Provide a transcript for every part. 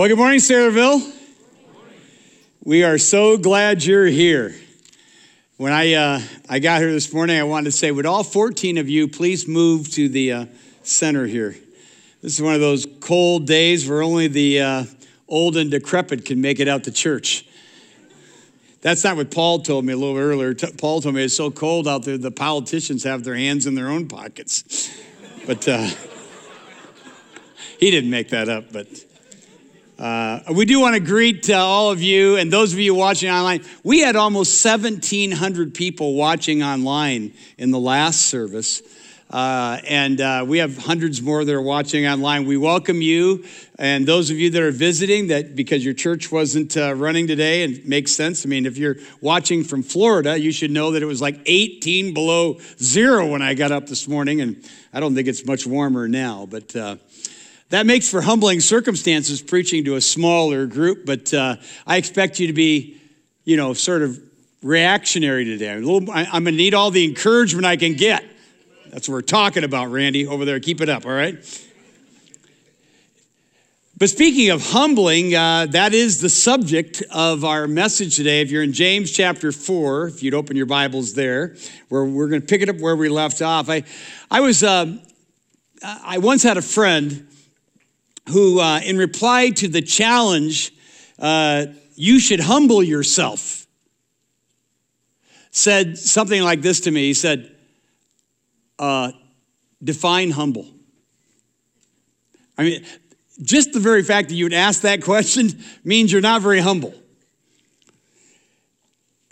Well, good morning, Sayreville. We are so glad you're here. When I, uh, I got here this morning, I wanted to say, would all 14 of you please move to the uh, center here? This is one of those cold days where only the uh, old and decrepit can make it out to church. That's not what Paul told me a little earlier. Paul told me it's so cold out there, the politicians have their hands in their own pockets. But uh, he didn't make that up, but uh, we do want to greet uh, all of you and those of you watching online. We had almost 1,700 people watching online in the last service. Uh, and uh, we have hundreds more that are watching online. We welcome you and those of you that are visiting that because your church wasn't uh, running today and makes sense. I mean, if you're watching from Florida, you should know that it was like 18 below zero when I got up this morning. And I don't think it's much warmer now, but uh, that makes for humbling circumstances preaching to a smaller group, but uh, I expect you to be, you know, sort of reactionary today. I'm, little, I'm going to need all the encouragement I can get. That's what we're talking about, Randy, over there. Keep it up, all right? But speaking of humbling, uh, that is the subject of our message today. If you're in James chapter 4, if you'd open your Bibles there, where we're going to pick it up where we left off. I, I was, uh, I once had a friend who, uh, in reply to the challenge, uh, you should humble yourself, said something like this to me. He said, uh, define humble. I mean, just the very fact that you would ask that question means you're not very humble.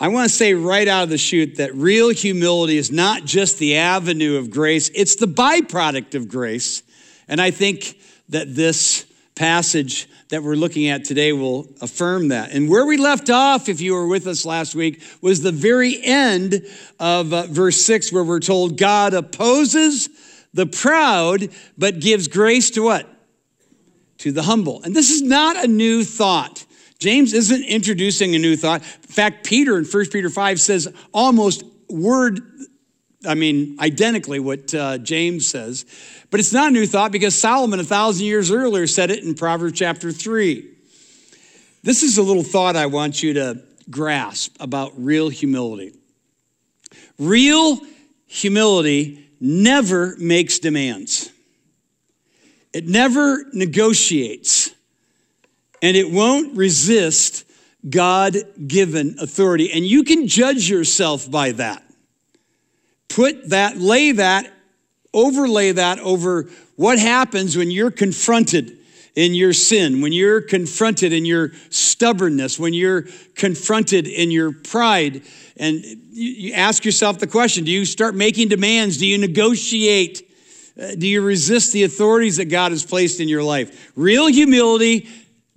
I want to say right out of the chute that real humility is not just the avenue of grace, it's the byproduct of grace. And I think that this passage that we're looking at today will affirm that. And where we left off, if you were with us last week, was the very end of uh, verse 6, where we're told God opposes the proud, but gives grace to what? To the humble. And this is not a new thought. James isn't introducing a new thought. In fact, Peter in 1 Peter 5 says almost word, I mean, identically what uh, James says. But it's not a new thought because Solomon, a thousand years earlier, said it in Proverbs chapter 3. This is a little thought I want you to grasp about real humility. Real humility never makes demands, it never negotiates, and it won't resist God given authority. And you can judge yourself by that. Put that, lay that overlay that over what happens when you're confronted in your sin, when you're confronted in your stubbornness, when you're confronted in your pride. And you ask yourself the question do you start making demands? Do you negotiate? Uh, do you resist the authorities that God has placed in your life? Real humility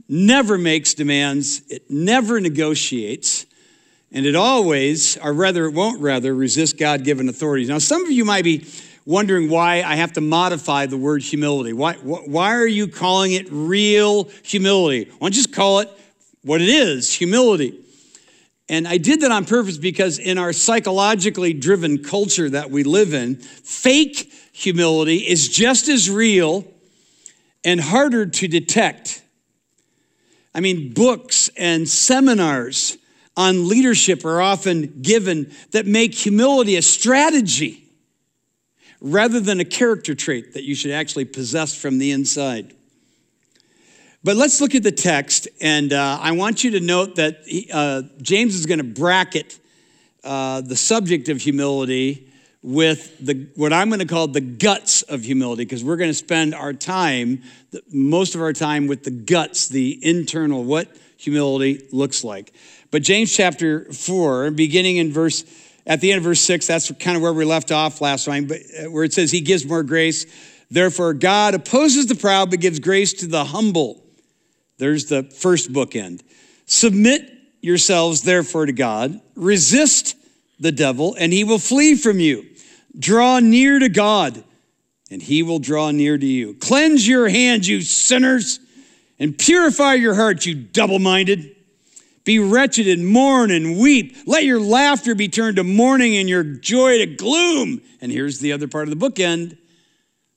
never makes demands, it never negotiates. And it always, or rather, it won't rather, resist God given authorities. Now, some of you might be wondering why I have to modify the word humility. Why, why are you calling it real humility? Why don't you just call it what it is humility? And I did that on purpose because in our psychologically driven culture that we live in, fake humility is just as real and harder to detect. I mean, books and seminars on leadership are often given that make humility a strategy rather than a character trait that you should actually possess from the inside. But let's look at the text, and uh, I want you to note that he, uh, James is going to bracket uh, the subject of humility with the, what I'm going to call the guts of humility, because we're going to spend our time, most of our time, with the guts, the internal, what humility looks like. But James chapter 4, beginning in verse at the end of verse 6, that's kind of where we left off last time, but uh, where it says, He gives more grace. Therefore, God opposes the proud, but gives grace to the humble. There's the first bookend. Submit yourselves, therefore, to God. Resist the devil, and he will flee from you. Draw near to God, and he will draw near to you. Cleanse your hands, you sinners, and purify your hearts, you double minded. Be wretched and mourn and weep. Let your laughter be turned to mourning and your joy to gloom. And here's the other part of the bookend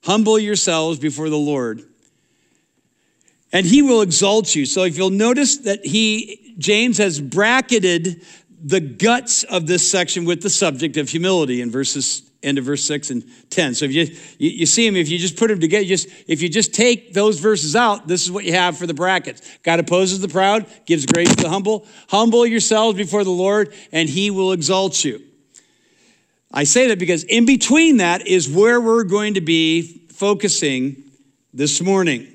humble yourselves before the Lord. and he will exalt you. So if you'll notice that he, James has bracketed the guts of this section with the subject of humility in verses end of verse 6 and 10 so if you, you, you see them if you just put them together just if you just take those verses out this is what you have for the brackets. God opposes the proud gives grace to the humble. Humble yourselves before the lord and he will exalt you. I say that because in between that is where we're going to be focusing this morning.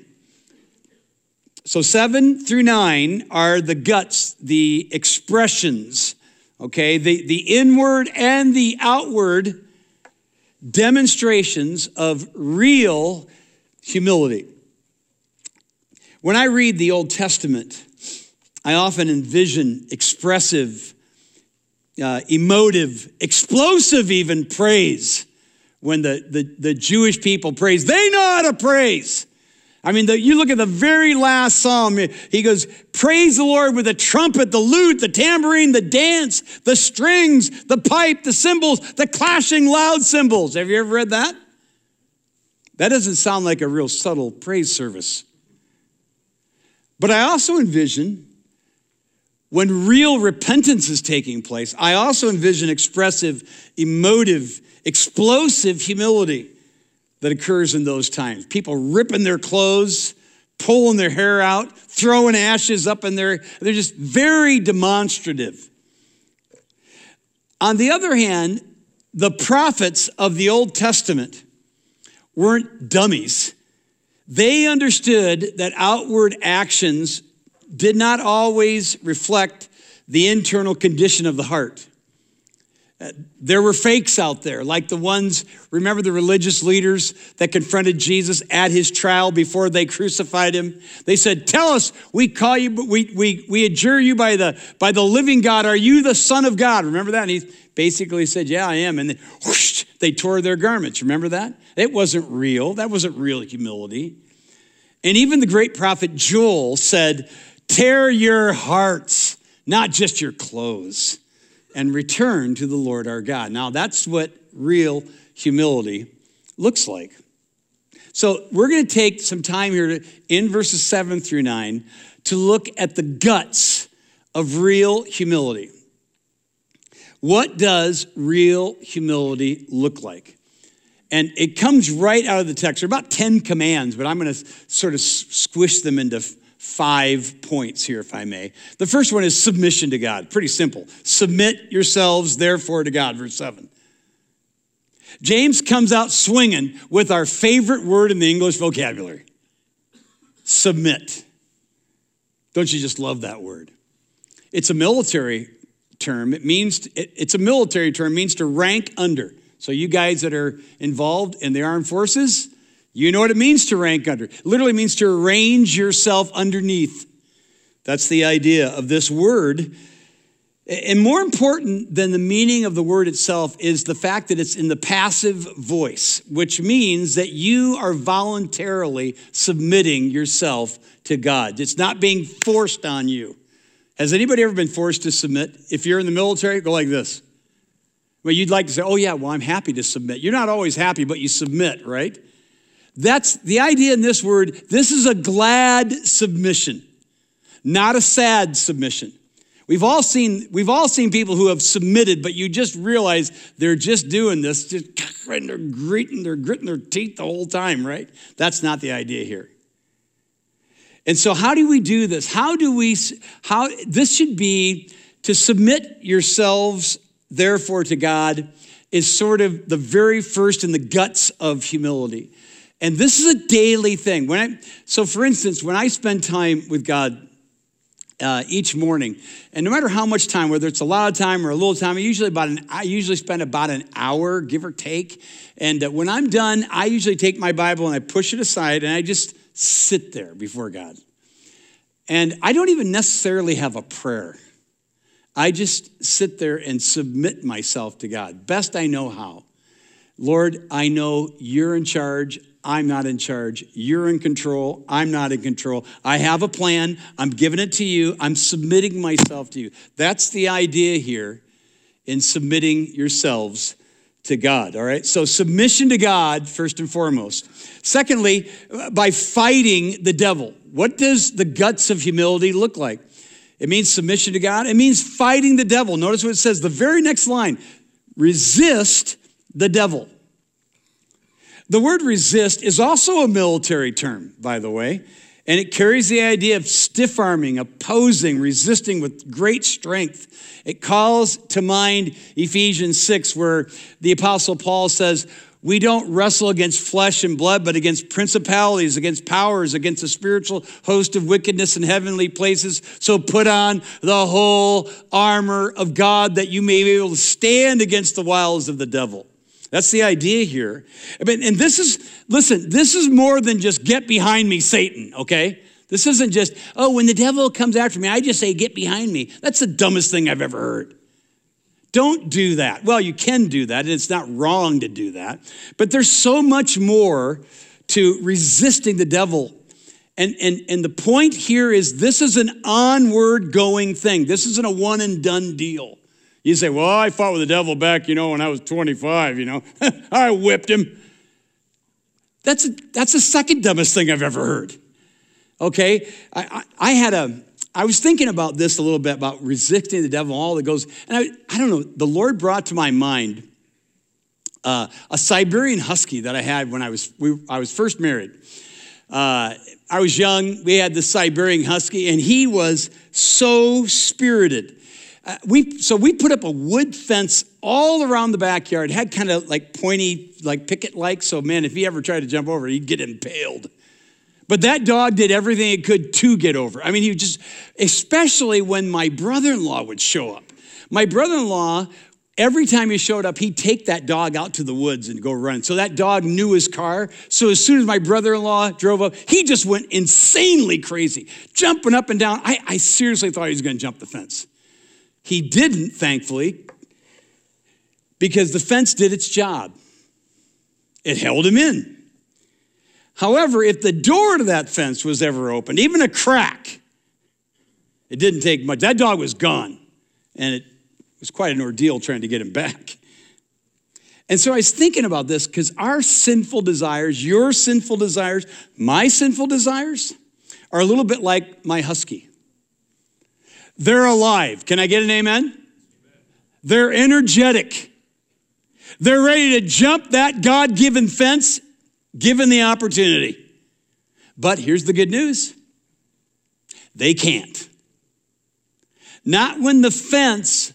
So, seven through nine are the guts, the expressions, okay, the, the inward and the outward demonstrations of real humility. When I read the Old Testament, I often envision expressive, uh, emotive, explosive even praise when the, the, the Jewish people praise. They know how to praise. I mean, the, you look at the very last psalm, he goes, Praise the Lord with the trumpet, the lute, the tambourine, the dance, the strings, the pipe, the cymbals, the clashing loud cymbals. Have you ever read that? That doesn't sound like a real subtle praise service. But I also envision when real repentance is taking place, I also envision expressive, emotive, explosive humility that occurs in those times. People ripping their clothes, pulling their hair out, throwing ashes up in there. They're just very demonstrative. On the other hand, the prophets of the Old Testament weren't dummies. They understood that outward actions did not always reflect the internal condition of the heart. There were fakes out there, like the ones, remember the religious leaders that confronted Jesus at his trial before they crucified him? They said, Tell us, we call you, we, we, we adjure you by the, by the living God. Are you the Son of God? Remember that? And he basically said, Yeah, I am. And whoosh, they tore their garments. Remember that? It wasn't real. That wasn't real humility. And even the great prophet Joel said, Tear your hearts, not just your clothes and return to the Lord our God. Now, that's what real humility looks like. So, we're going to take some time here to, in verses 7 through 9 to look at the guts of real humility. What does real humility look like? And it comes right out of the text. There are about 10 commands, but I'm going to sort of squish them into five points here, if I may. The first one is submission to God. Pretty simple. Submit yourselves, therefore, to God, verse 7. James comes out swinging with our favorite word in the English vocabulary submit. Don't you just love that word? It's a military term. It means, it, it's a military term, means to rank under. So, you guys that are involved in the armed forces, you know what it means to rank under. It literally means to arrange yourself underneath. That's the idea of this word. And more important than the meaning of the word itself is the fact that it's in the passive voice, which means that you are voluntarily submitting yourself to God. It's not being forced on you. Has anybody ever been forced to submit? If you're in the military, go like this. Well, you'd like to say, oh, yeah, well, I'm happy to submit. You're not always happy, but you submit, right? That's the idea in this word. This is a glad submission, not a sad submission. We've all seen, we've all seen people who have submitted, but you just realize they're just doing this, just and they're gritting, they're gritting their teeth the whole time, right? That's not the idea here. And so, how do we do this? How do we, how, this should be to submit yourselves, therefore, to God, is sort of the very first in the guts of humility. And this is a daily thing. When I, so, for instance, when I spend time with God uh, each morning, and no matter how much time, whether it's a lot of time or a little time, I usually about an I usually spend about an hour, give or take. And uh, when I'm done, I usually take my Bible and I push it aside and I just sit there before God. And I don't even necessarily have a prayer. I just sit there and submit myself to God, best I know how. Lord, I know you're in charge. I'm not in charge. You're in control. I'm not in control. I have a plan. I'm giving it to you. I'm submitting myself to you. That's the idea here in submitting yourselves to God, all right? So, submission to God, first and foremost. Secondly, by fighting the devil. What does the guts of humility look like? It means submission to God. It means fighting the devil. Notice what it says, the very next line resist the devil. The word resist is also a military term, by the way, and it carries the idea of stiff arming, opposing, resisting with great strength. It calls to mind Ephesians 6, where the Apostle Paul says, we don't wrestle against flesh and blood, but against principalities, against powers, against a spiritual host of wickedness in heavenly places. So put on the whole armor of God that you may be able to stand against the wiles of the devil. That's the idea here. And this is, listen, this is more than just get behind me, Satan, okay? This isn't just, oh, when the devil comes after me, I just say, get behind me. That's the dumbest thing I've ever heard. Don't do that. Well, you can do that, and it's not wrong to do that. But there's so much more to resisting the devil. And, and, and the point here is this is an onward going thing. This isn't a one and done deal. You say, well, I fought with the devil back, you know, when I was 25, you know. I whipped him. That's, a, that's the second dumbest thing I've ever heard. Okay? I, I, I had a, I was thinking about this a little bit about resisting the devil, all that goes, and I, I don't know, the Lord brought to my mind uh, a Siberian husky that I had when I was, we, I was first married. Uh, I was young, we had the Siberian husky, and he was so spirited. Uh, we, so we put up a wood fence all around the backyard, it had kind of like pointy, like picket like, so man, if he ever tried to jump over, he'd get impaled. But that dog did everything it could to get over. I mean, he just, especially when my brother in law would show up. My brother in law, every time he showed up, he'd take that dog out to the woods and go run. So that dog knew his car. So as soon as my brother in law drove up, he just went insanely crazy, jumping up and down. I, I seriously thought he was going to jump the fence. He didn't, thankfully, because the fence did its job. It held him in. However, if the door to that fence was ever opened, even a crack, it didn't take much. That dog was gone, and it was quite an ordeal trying to get him back. And so I was thinking about this because our sinful desires, your sinful desires, my sinful desires, are a little bit like my husky. They're alive. Can I get an amen? They're energetic. They're ready to jump that God given fence given the opportunity. But here's the good news they can't. Not when the fence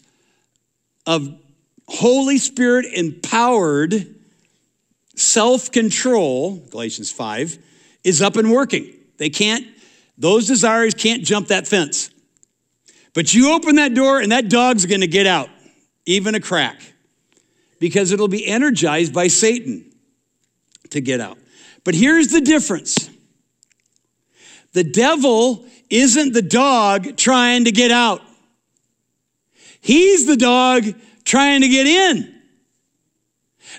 of Holy Spirit empowered self control, Galatians 5, is up and working. They can't, those desires can't jump that fence. But you open that door and that dog's gonna get out, even a crack, because it'll be energized by Satan to get out. But here's the difference the devil isn't the dog trying to get out, he's the dog trying to get in.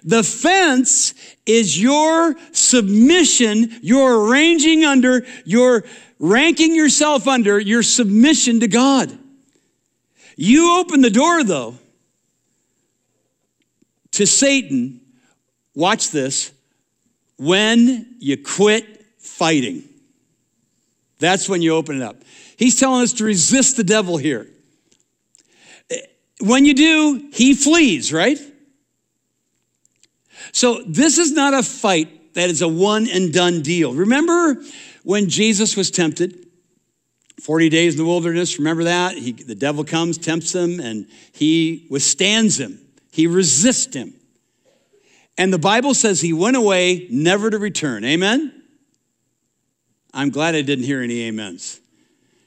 The fence is your submission, your arranging under, your ranking yourself under your submission to God. You open the door, though, to Satan. Watch this when you quit fighting. That's when you open it up. He's telling us to resist the devil here. When you do, he flees, right? So this is not a fight that is a one and done deal. Remember when Jesus was tempted? 40 days in the wilderness, remember that? He, the devil comes, tempts him, and he withstands him. He resists him. And the Bible says he went away never to return. Amen? I'm glad I didn't hear any amens.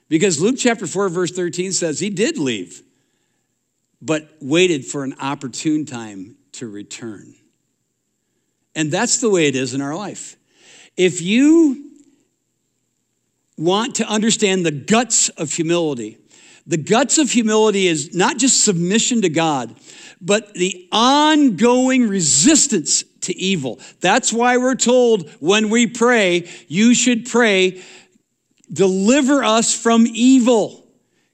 Because Luke chapter 4, verse 13 says he did leave, but waited for an opportune time to return. And that's the way it is in our life. If you want to understand the guts of humility, the guts of humility is not just submission to God, but the ongoing resistance to evil. That's why we're told when we pray, you should pray, deliver us from evil,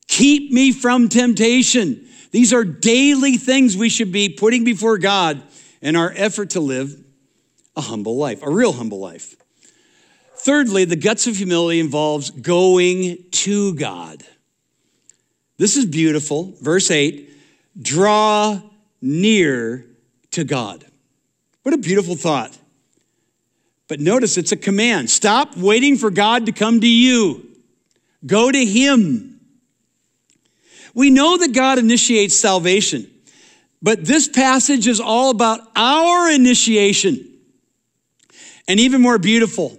keep me from temptation. These are daily things we should be putting before God in our effort to live a humble life, a real humble life. Thirdly, the guts of humility involves going to God. This is beautiful. Verse 8 draw near to God. What a beautiful thought. But notice it's a command. Stop waiting for God to come to you, go to Him. We know that God initiates salvation, but this passage is all about our initiation. And even more beautiful,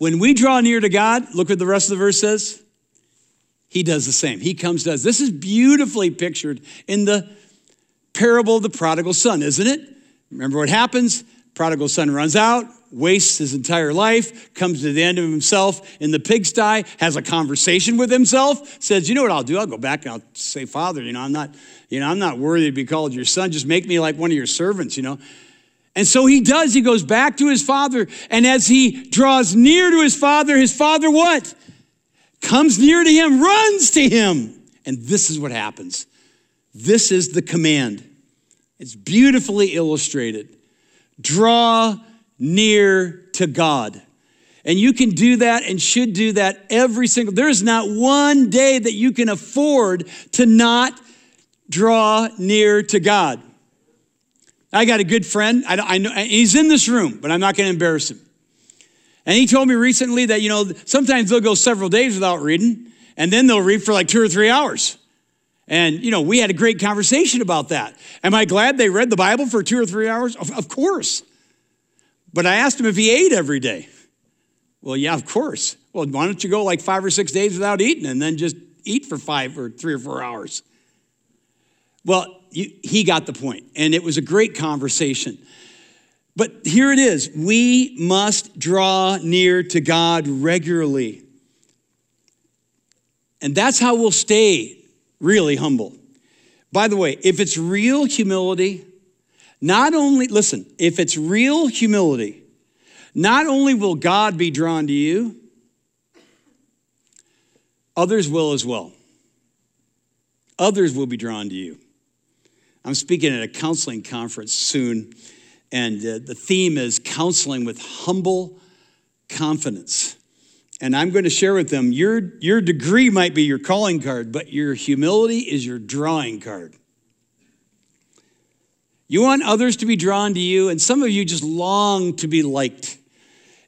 when we draw near to God, look what the rest of the verse says. He does the same. He comes to us. This is beautifully pictured in the parable of the prodigal son, isn't it? Remember what happens? Prodigal son runs out, wastes his entire life, comes to the end of himself in the pigsty, has a conversation with himself, says, "You know what I'll do? I'll go back and I'll say, Father, you know, I'm not, you know, I'm not worthy to be called your son. Just make me like one of your servants, you know." And so he does. He goes back to his father, and as he draws near to his father, his father what? Comes near to him, runs to him. And this is what happens. This is the command. It's beautifully illustrated. Draw near to God. And you can do that and should do that every single there is not one day that you can afford to not draw near to God. I got a good friend. I, I know he's in this room, but I'm not going to embarrass him. And he told me recently that you know sometimes they'll go several days without reading, and then they'll read for like two or three hours. And you know we had a great conversation about that. Am I glad they read the Bible for two or three hours? Of, of course. But I asked him if he ate every day. Well, yeah, of course. Well, why don't you go like five or six days without eating and then just eat for five or three or four hours? Well, you, he got the point, and it was a great conversation. But here it is we must draw near to God regularly. And that's how we'll stay really humble. By the way, if it's real humility, not only, listen, if it's real humility, not only will God be drawn to you, others will as well. Others will be drawn to you. I'm speaking at a counseling conference soon, and uh, the theme is counseling with humble confidence. And I'm going to share with them your, your degree might be your calling card, but your humility is your drawing card. You want others to be drawn to you, and some of you just long to be liked.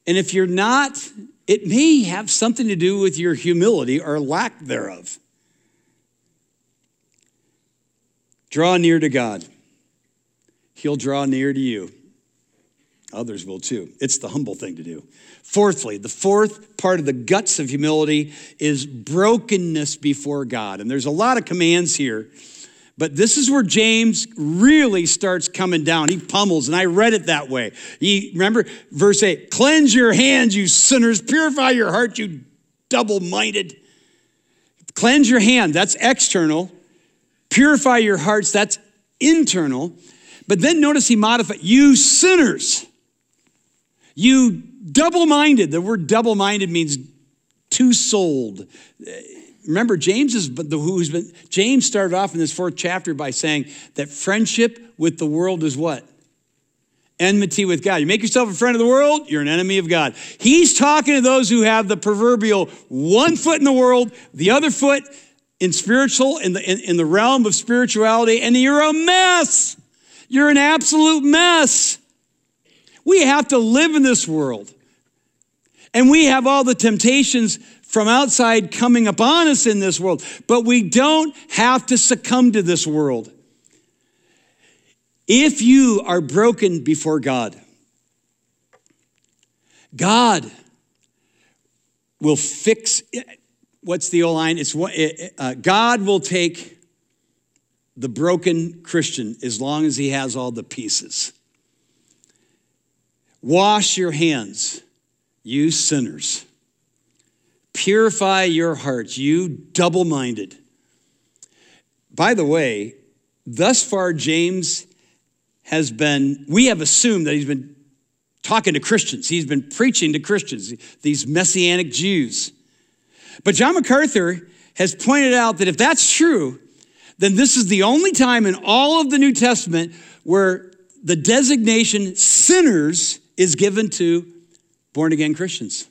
And if you're not, it may have something to do with your humility or lack thereof. Draw near to God, He'll draw near to you. Others will too. It's the humble thing to do. Fourthly, the fourth part of the guts of humility is brokenness before God. And there's a lot of commands here but this is where James really starts coming down. He pummels, and I read it that way. He, remember verse 8 cleanse your hands, you sinners, purify your heart, you double minded. Cleanse your hand, that's external. Purify your hearts, that's internal. But then notice he modified, you sinners, you double minded. The word double minded means two souled remember James is the who's been James started off in this fourth chapter by saying that friendship with the world is what? Enmity with God. You make yourself a friend of the world, you're an enemy of God. He's talking to those who have the proverbial one foot in the world, the other foot in spiritual, in the, in, in the realm of spirituality, and you're a mess. You're an absolute mess. We have to live in this world. And we have all the temptations from outside coming upon us in this world, but we don't have to succumb to this world. If you are broken before God, God will fix what's the old line it's uh, god will take the broken christian as long as he has all the pieces wash your hands you sinners Purify your hearts, you double minded. By the way, thus far, James has been, we have assumed that he's been talking to Christians. He's been preaching to Christians, these Messianic Jews. But John MacArthur has pointed out that if that's true, then this is the only time in all of the New Testament where the designation sinners is given to born again Christians.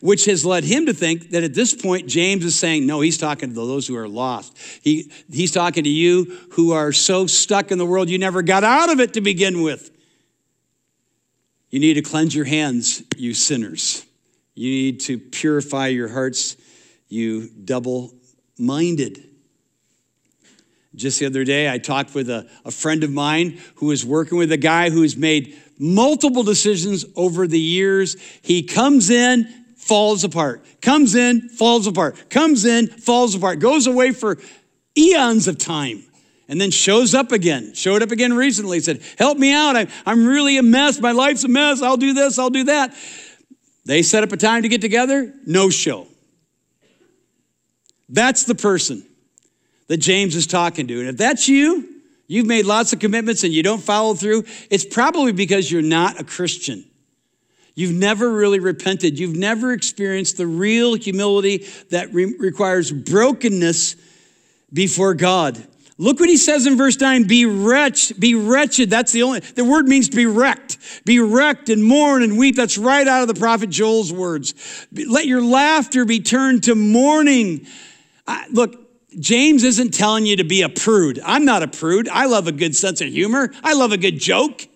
which has led him to think that at this point, James is saying, no, he's talking to those who are lost. He, he's talking to you who are so stuck in the world you never got out of it to begin with. You need to cleanse your hands, you sinners. You need to purify your hearts, you double minded. Just the other day, I talked with a, a friend of mine who was working with a guy who's made multiple decisions over the years. He comes in, falls apart, comes in, falls apart, comes in, falls apart, goes away for eons of time and then shows up again. Showed up again recently, said, Help me out. I, I'm really a mess. My life's a mess. I'll do this, I'll do that. They set up a time to get together, no show. That's the person that James is talking to. And if that's you, you've made lots of commitments and you don't follow through, it's probably because you're not a Christian. You've never really repented. You've never experienced the real humility that re- requires brokenness before God. Look what he says in verse 9 be wretched, be wretched. That's the only, the word means to be wrecked. Be wrecked and mourn and weep. That's right out of the prophet Joel's words. Let your laughter be turned to mourning. I, look, James isn't telling you to be a prude. I'm not a prude. I love a good sense of humor. I love a good joke.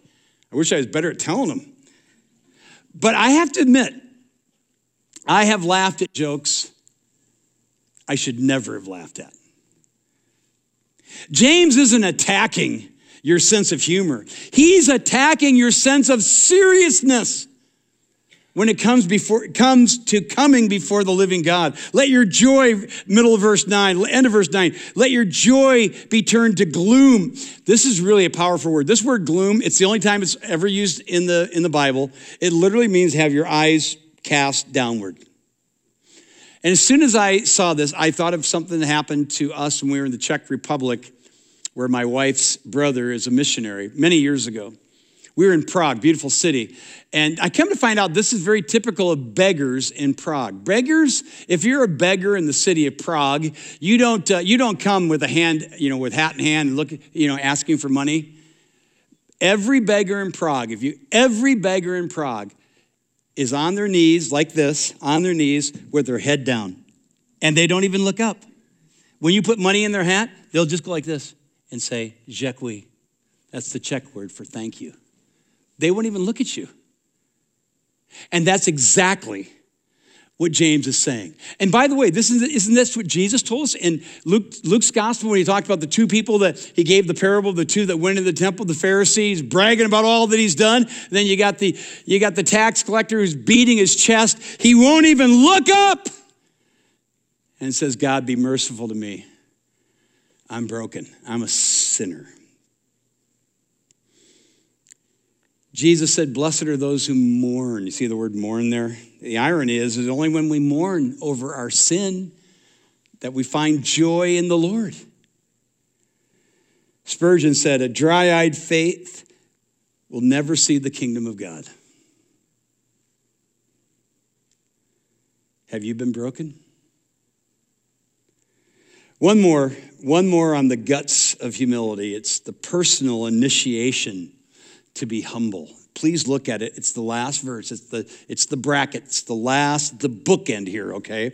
I wish I was better at telling them. But I have to admit, I have laughed at jokes I should never have laughed at. James isn't attacking your sense of humor, he's attacking your sense of seriousness when it comes before comes to coming before the living God. Let your joy, middle of verse 9, end of verse 9, let your joy be turned to gloom. This is really a powerful word. This word gloom, it's the only time it's ever used in the in the Bible. It literally means have your eyes cast downward. And as soon as I saw this, I thought of something that happened to us when we were in the Czech Republic, where my wife's brother is a missionary many years ago. We were in Prague, beautiful city. And I come to find out this is very typical of beggars in Prague. Beggars, if you're a beggar in the city of Prague, you don't, uh, you don't come with a hand, you know, with hat in hand and look, you know, asking for money. Every beggar in Prague, if you, every beggar in Prague is on their knees like this, on their knees with their head down. And they don't even look up. When you put money in their hat, they'll just go like this and say, Děkuji. That's the Czech word for thank you they won't even look at you. And that's exactly what James is saying. And by the way, this is, isn't this what Jesus told us in Luke, Luke's gospel when he talked about the two people that he gave the parable of the two that went into the temple, the Pharisees bragging about all that he's done. Then you got the you got the tax collector who's beating his chest. He won't even look up and says, God, be merciful to me. I'm broken. I'm a sinner. Jesus said, Blessed are those who mourn. You see the word mourn there? The irony is, it's only when we mourn over our sin that we find joy in the Lord. Spurgeon said, A dry eyed faith will never see the kingdom of God. Have you been broken? One more, one more on the guts of humility. It's the personal initiation to be humble. Please look at it. It's the last verse. It's the it's the bracket. It's the last the bookend here, okay?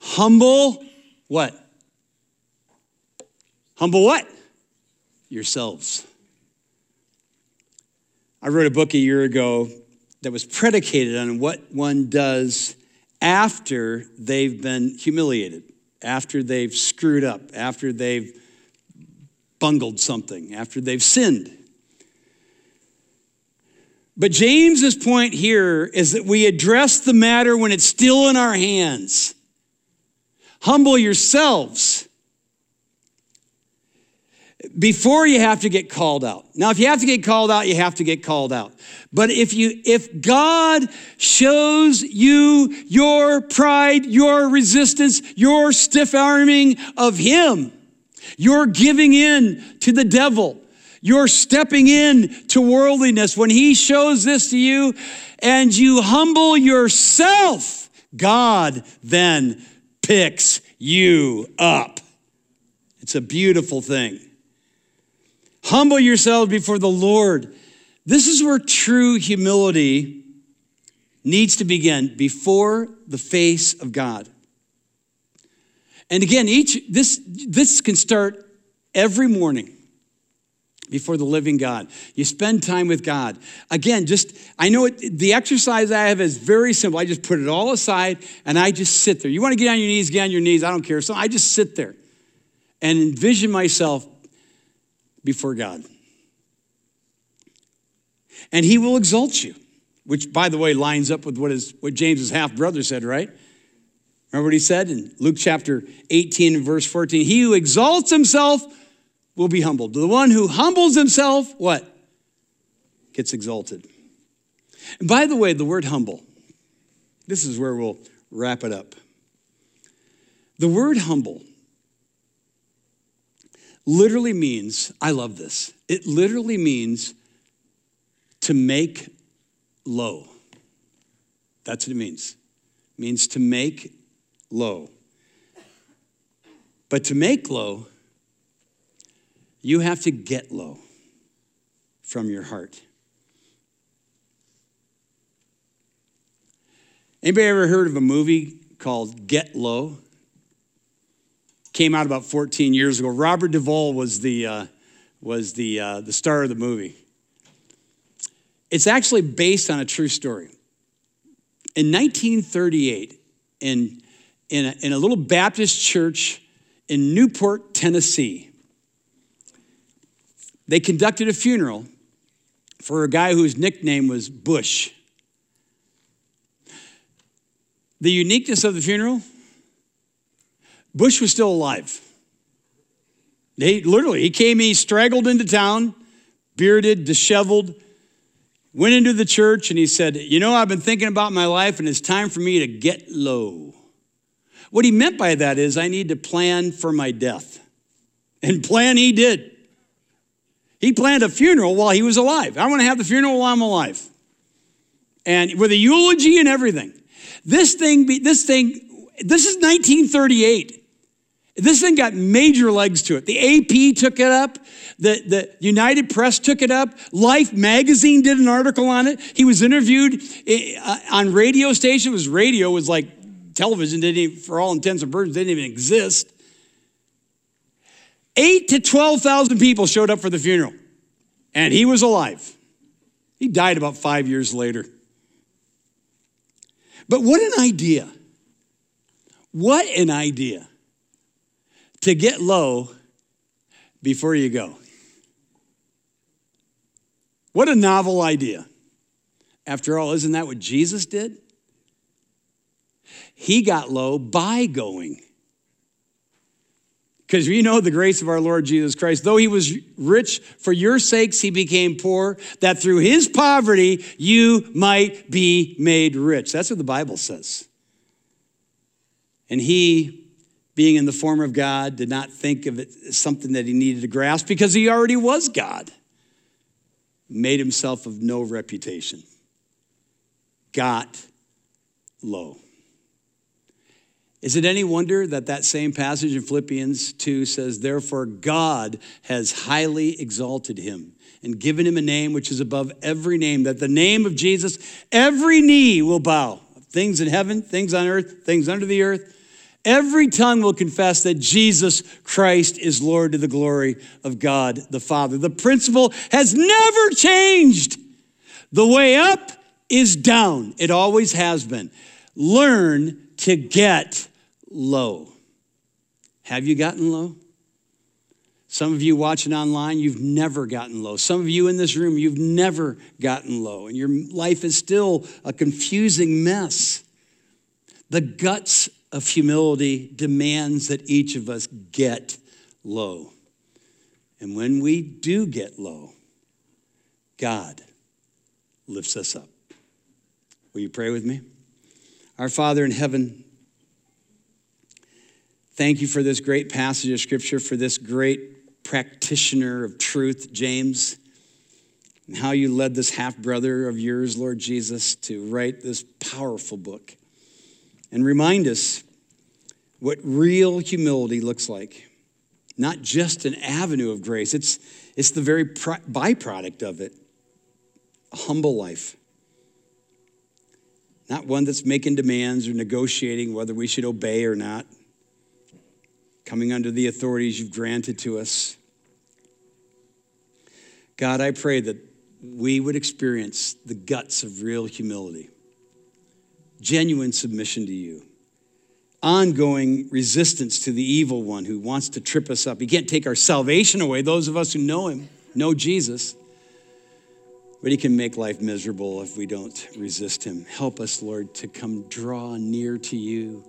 Humble what? Humble what? Yourselves. I wrote a book a year ago that was predicated on what one does after they've been humiliated, after they've screwed up, after they've bungled something, after they've sinned. But James's point here is that we address the matter when it's still in our hands. Humble yourselves before you have to get called out. Now, if you have to get called out, you have to get called out. But if you, if God shows you your pride, your resistance, your stiff arming of Him, your giving in to the devil, you're stepping in to worldliness. When He shows this to you and you humble yourself, God then picks you up. It's a beautiful thing. Humble yourselves before the Lord. This is where true humility needs to begin before the face of God. And again, each this this can start every morning before the living God. You spend time with God. Again, just, I know it, the exercise I have is very simple. I just put it all aside and I just sit there. You want to get on your knees, get on your knees. I don't care. So I just sit there and envision myself before God. And He will exalt you, which, by the way, lines up with what, is, what James's half brother said, right? Remember what he said in Luke chapter 18 and verse 14? He who exalts himself will be humbled. The one who humbles himself, what? Gets exalted. And by the way, the word humble, this is where we'll wrap it up. The word humble literally means, I love this, it literally means to make low. That's what it means. It means to make low. But to make low you have to get low from your heart. Anybody ever heard of a movie called Get Low? Came out about 14 years ago. Robert Duvall was the, uh, was the, uh, the star of the movie. It's actually based on a true story. In 1938, in, in, a, in a little Baptist church in Newport, Tennessee, they conducted a funeral for a guy whose nickname was Bush. The uniqueness of the funeral Bush was still alive. He literally, he came, he straggled into town, bearded, disheveled, went into the church, and he said, You know, I've been thinking about my life, and it's time for me to get low. What he meant by that is, I need to plan for my death. And plan he did. He planned a funeral while he was alive. I want to have the funeral while I'm alive. And with a eulogy and everything. This thing, this thing, this is 1938. This thing got major legs to it. The AP took it up. The, the United Press took it up. Life magazine did an article on it. He was interviewed eh, uh, on radio station. It was radio was like television didn't even, for all intents and purposes, didn't even exist. Eight to 12,000 people showed up for the funeral, and he was alive. He died about five years later. But what an idea! What an idea to get low before you go. What a novel idea. After all, isn't that what Jesus did? He got low by going. Because we know the grace of our Lord Jesus Christ. Though he was rich, for your sakes he became poor, that through his poverty you might be made rich. That's what the Bible says. And he, being in the form of God, did not think of it as something that he needed to grasp because he already was God. Made himself of no reputation. Got low. Is it any wonder that that same passage in Philippians 2 says, Therefore, God has highly exalted him and given him a name which is above every name, that the name of Jesus, every knee will bow, things in heaven, things on earth, things under the earth. Every tongue will confess that Jesus Christ is Lord to the glory of God the Father. The principle has never changed. The way up is down, it always has been. Learn to get low. Have you gotten low? Some of you watching online, you've never gotten low. Some of you in this room, you've never gotten low, and your life is still a confusing mess. The guts of humility demands that each of us get low. And when we do get low, God lifts us up. Will you pray with me? Our Father in heaven, Thank you for this great passage of scripture, for this great practitioner of truth, James, and how you led this half brother of yours, Lord Jesus, to write this powerful book and remind us what real humility looks like. Not just an avenue of grace, it's, it's the very byproduct of it a humble life. not one that's making demands or negotiating whether we should obey or not, coming under the authorities you've granted to us. God, I pray that we would experience the guts of real humility, genuine submission to you, ongoing resistance to the evil one who wants to trip us up. He can't take our salvation away, those of us who know him, know Jesus. But he can make life miserable if we don't resist him. Help us, Lord, to come draw near to you,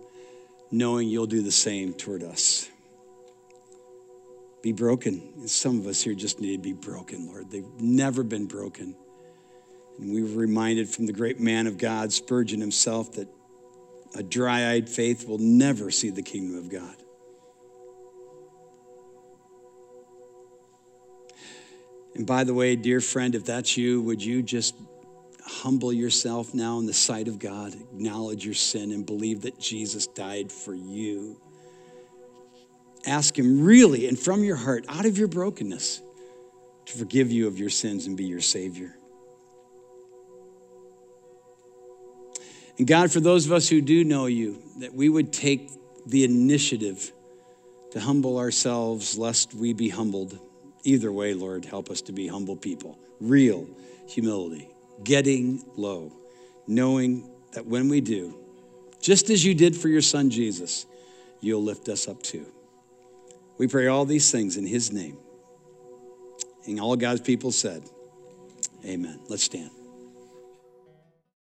knowing you'll do the same toward us. Be broken. Some of us here just need to be broken, Lord. They've never been broken. And we were reminded from the great man of God, Spurgeon himself, that a dry eyed faith will never see the kingdom of God. And by the way, dear friend, if that's you, would you just humble yourself now in the sight of God, acknowledge your sin, and believe that Jesus died for you? Ask Him really and from your heart, out of your brokenness, to forgive you of your sins and be your Savior. And God, for those of us who do know you, that we would take the initiative to humble ourselves lest we be humbled. Either way, Lord, help us to be humble people. Real humility, getting low, knowing that when we do, just as you did for your son Jesus, you'll lift us up too. We pray all these things in his name. And all God's people said, Amen. Let's stand.